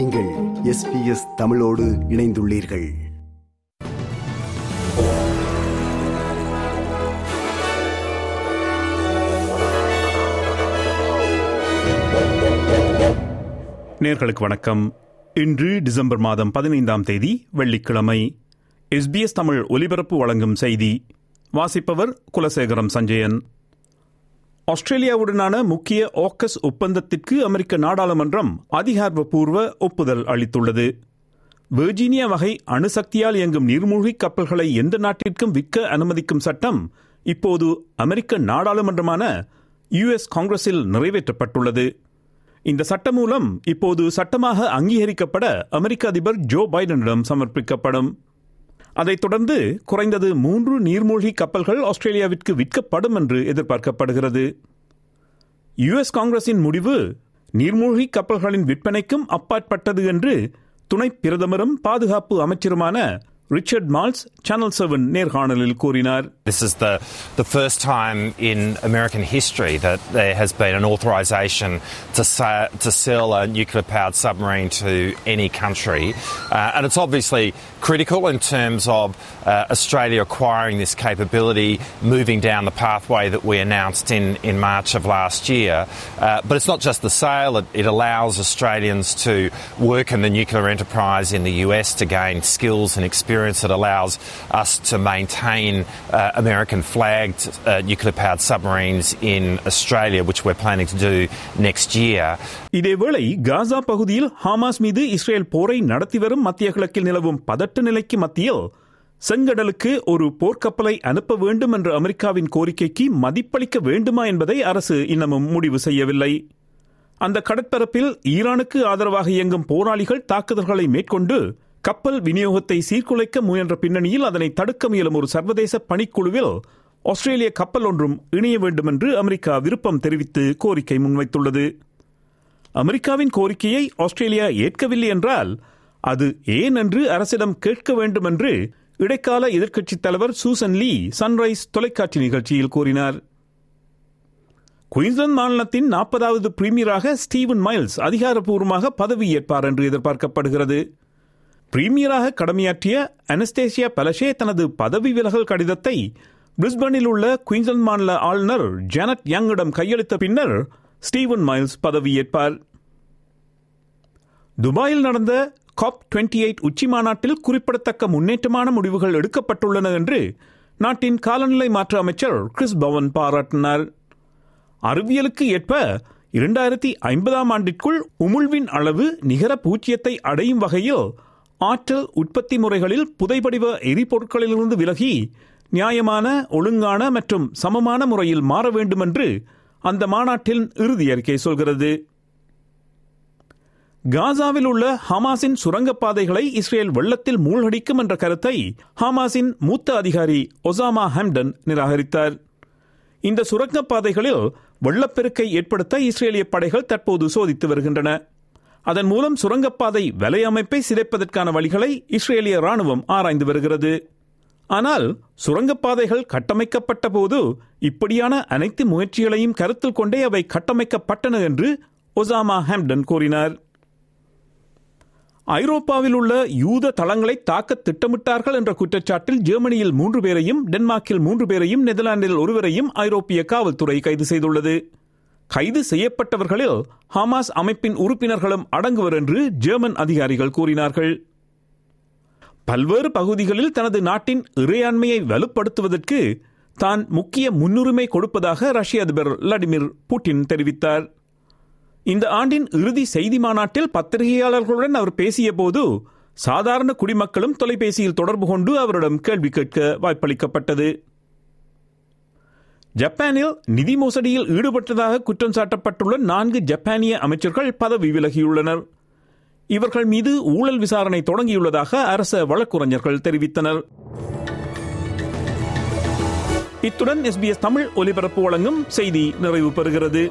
நீங்கள் எஸ்பிஎஸ் தமிழோடு இணைந்துள்ளீர்கள். நேர்களுக்கு வணக்கம். இன்று டிசம்பர் மாதம் பதினைந்தாம் தேதி வெள்ளிக்கிழமை. எஸ்பிஎஸ் தமிழ் ஒலிபரப்பு வழங்கும் செய்தி. வாசிப்பவர் குலசேகரம் சஞ்சயன். ஆஸ்திரேலியாவுடனான முக்கிய ஆக்கஸ் ஒப்பந்தத்திற்கு அமெரிக்க நாடாளுமன்றம் அதிகாரப்பூர்வ ஒப்புதல் அளித்துள்ளது. வெர்ஜீனியா வகை அணுசக்தியால் இயங்கும் நீர்மூழ்கி கப்பல்களை எந்த நாட்டிற்கும் விற்க அனுமதிக்கும் சட்டம் இப்போது அமெரிக்க நாடாளுமன்றமான யுஎஸ் காங்கிரஸில் நிறைவேற்றப்பட்டுள்ளது. இந்த சட்டம் மூலம் இப்போது சட்டமாக அங்கீகரிக்கப்பட அமெரிக்க அதிபர் ஜோ பைடனிடம் சமர்ப்பிக்கப்படும். அதைத் தொடர்ந்து குறைந்தது மூன்று நீர்மூழ்கி கப்பல்கள் ஆஸ்திரேலியாவிற்கு விற்கப்படும் என்று எதிர்பார்க்கப்படுகிறது. யுஎஸ் காங்கிரசின் முடிவு நீர்மூழ்கி கப்பல்களின் விற்பனைக்கும் அப்பாற்பட்டது என்று துணை பிரதமரும் பாதுகாப்பு அமைச்சருமான ரிச்சர்ட் மால்ஸ் சேனல் செவன் நேர்காணலில் கூறினார் This is the, the first time in American history that there has been an authorisation to, sa- to sell a nuclear powered submarine to any country. Uh, and it's obviously critical in terms of uh, Australia acquiring this capability, moving down the pathway that we announced in, in March of last year. Uh, but it's not just the sale, it, it allows Australians to work in the nuclear enterprise in the US to gain skills and experience That allows us to maintain uh, American flagged uh, nuclear powered submarines in Australia, which we're planning to do next year. இதேவேளை காசா பகுதியில் Hamas மீது Israel போரை நடத்தி வரும் மத்திய கிழக்கில் நிலவும் பதட்ட நிலைக்கு மத்தியில் செங்கடலுக்கு ஒரு போர்க்கப்பலை அனுப்ப வேண்டும் என்ற அமெரிக்காவின் கோரிக்கைக்கு மதிப்பளிக்க வேண்டுமா என்பதை அரசு இன்னமும் முடிவு செய்யவில்லை அந்த கடற்பரப்பில் ஈரானுக்கு ஆதரவாக இயங்கும் போராளிகள் தாக்குதல்களை மேற்கொண்டு கப்பல் விநியோகத்தை சீர்குலைக்க முயன்ற பின்னணியில் அதனை தடுக்க முயலும் ஒரு சர்வதேச பணிக்குழுவில் ஆஸ்திரேலிய கப்பல் ஒன்றும் இணைய வேண்டும் என்று அமெரிக்கா விருப்பம் தெரிவித்து கோரிக்கை முன்வைத்துள்ளது. அமெரிக்காவின் கோரிக்கையை ஆஸ்திரேலியா ஏற்கவில்லை என்றால் அது ஏன் என்று அரசிடம் கேட்க வேண்டும் என்று இடைக்கால எதிர்க்கட்சித் தலைவர் சூசன் லீ சன்ரைஸ் தொலைக்காட்சி நிகழ்ச்சியில் கூறினார். குயின்ஸ்லாந்து மாநிலத்தின் நாற்பதாவது பிரீமியராக ஸ்டீவன் மைல்ஸ் அதிகாரப்பூர்வமாக பதவியேற்பார் என்று எதிர்பார்க்கப்படுகிறது. பிரீமியராக கடமையாற்றிய அனஸ்தேசியா பலஷே தனது பதவி விலகல் கடிதத்தை பிரிஸ்பனில் உள்ள குயின்ஸ்லாந்து மாநில ஆளுநர் ஜானட் யங்கிடம் கையளித்த பின்னர் ஸ்டீவன் மைல்ஸ் பதவியேற்பார் துபாயில் நடந்த காப் டுவெண்டி எயிட் உச்சி மாநாட்டில் குறிப்பிடத்தக்க முன்னேற்றமான முடிவுகள் எடுக்கப்பட்டுள்ளன என்று நாட்டின் காலநிலை மாற்ற அமைச்சர் கிறிஸ் பவன் பாராட்டினார். அறிவியலுக்கு ஏற்ப இரண்டாயிரத்தி ஐம்பதாம் ஆண்டிற்குள் உமிழ்வின் அளவு நிகர பூஜ்ஜியத்தை அடையும் வகையில் ஆற்றல் உற்பத்தி முறைகளில் புதைபடிவ எரிபொருட்களிலிருந்து விலகி நியாயமான ஒழுங்கான மற்றும் சமமான முறையில் மாற வேண்டும் என்று அந்த மாநாட்டின் இறுதி அறிக்கை சொல்கிறது. காசாவில் உள்ள ஹமாஸின் சுரங்கப்பாதைகளை இஸ்ரேல் வெள்ளத்தில் மூழ்கடிக்கும் என்ற கருத்தை ஹமாஸின் மூத்த அதிகாரி ஒசாமா ஹாம்டன் நிராகரித்தார். இந்த சுரங்கப்பாதைகளில் வெள்ளப்பெருக்கை ஏற்படுத்த இஸ்ரேலிய படைகள் தற்போது சோதித்து வருகின்றன. அதன் மூலம் சுரங்கப்பாதை வலையமைப்பை சிதைப்பதற்கான வழிகளை இஸ்ரேலிய ராணுவம் ஆராய்ந்து வருகிறது. ஆனால் சுரங்கப்பாதைகள் கட்டமைக்கப்பட்ட போது இப்படியான அனைத்து முயற்சிகளையும் கருத்தில் கொண்டே அவை கட்டமைக்கப்பட்டன என்று ஒசாமா ஹாம்டன் கூறினார். ஐரோப்பாவில் உள்ள யூத தளங்களை தாக்க திட்டமிட்டார்கள் என்ற குற்றச்சாட்டில் ஜெர்மனியில் மூன்று பேரையும் டென்மார்க்கில் மூன்று பேரையும் நெதர்லாந்தில் ஒருவரையும் ஐரோப்பிய காவல்துறை கைது செய்துள்ளது. கைது செய்யப்பட்டவர்களில் ஹமாஸ் அமைப்பின் உறுப்பினர்களும் அடங்குவர் என்று ஜெர்மன் அதிகாரிகள் கூறினார்கள். பல்வேறு பகுதிகளில் தனது நாட்டின் இறையாண்மையை வலுப்படுத்துவதற்கு தான் முக்கிய முன்னுரிமை கொடுப்பதாக ரஷ்ய அதிபர் விளாடிமிர் புட்டின் தெரிவித்தார். இந்த ஆண்டின் இறுதி செய்தி மாநாட்டில் பத்திரிகையாளர்களுடன் அவர் பேசிய போது சாதாரண குடிமக்களும் தொலைபேசியில் தொடர்பு கொண்டு அவரிடம் கேள்வி கேட்க வாய்ப்பளிக்கப்பட்டது. ஜப்பானில் நிதி மோசடியில் ஈடுபட்டதாக குற்றம் சாட்டப்பட்டுள்ள நான்கு ஜப்பானிய அமைச்சர்கள் பதவி விலகியுள்ளனர். இவர்கள் மீது ஊழல் விசாரணை தொடங்கியுள்ளதாக அரச வழக்குரைஞர்கள் தெரிவித்தனர். இத்துடன் எஸ்பிஎஸ் தமிழ் ஒலிபரப்பு வழங்கும் செய்தி நிறைவு பெறுகிறது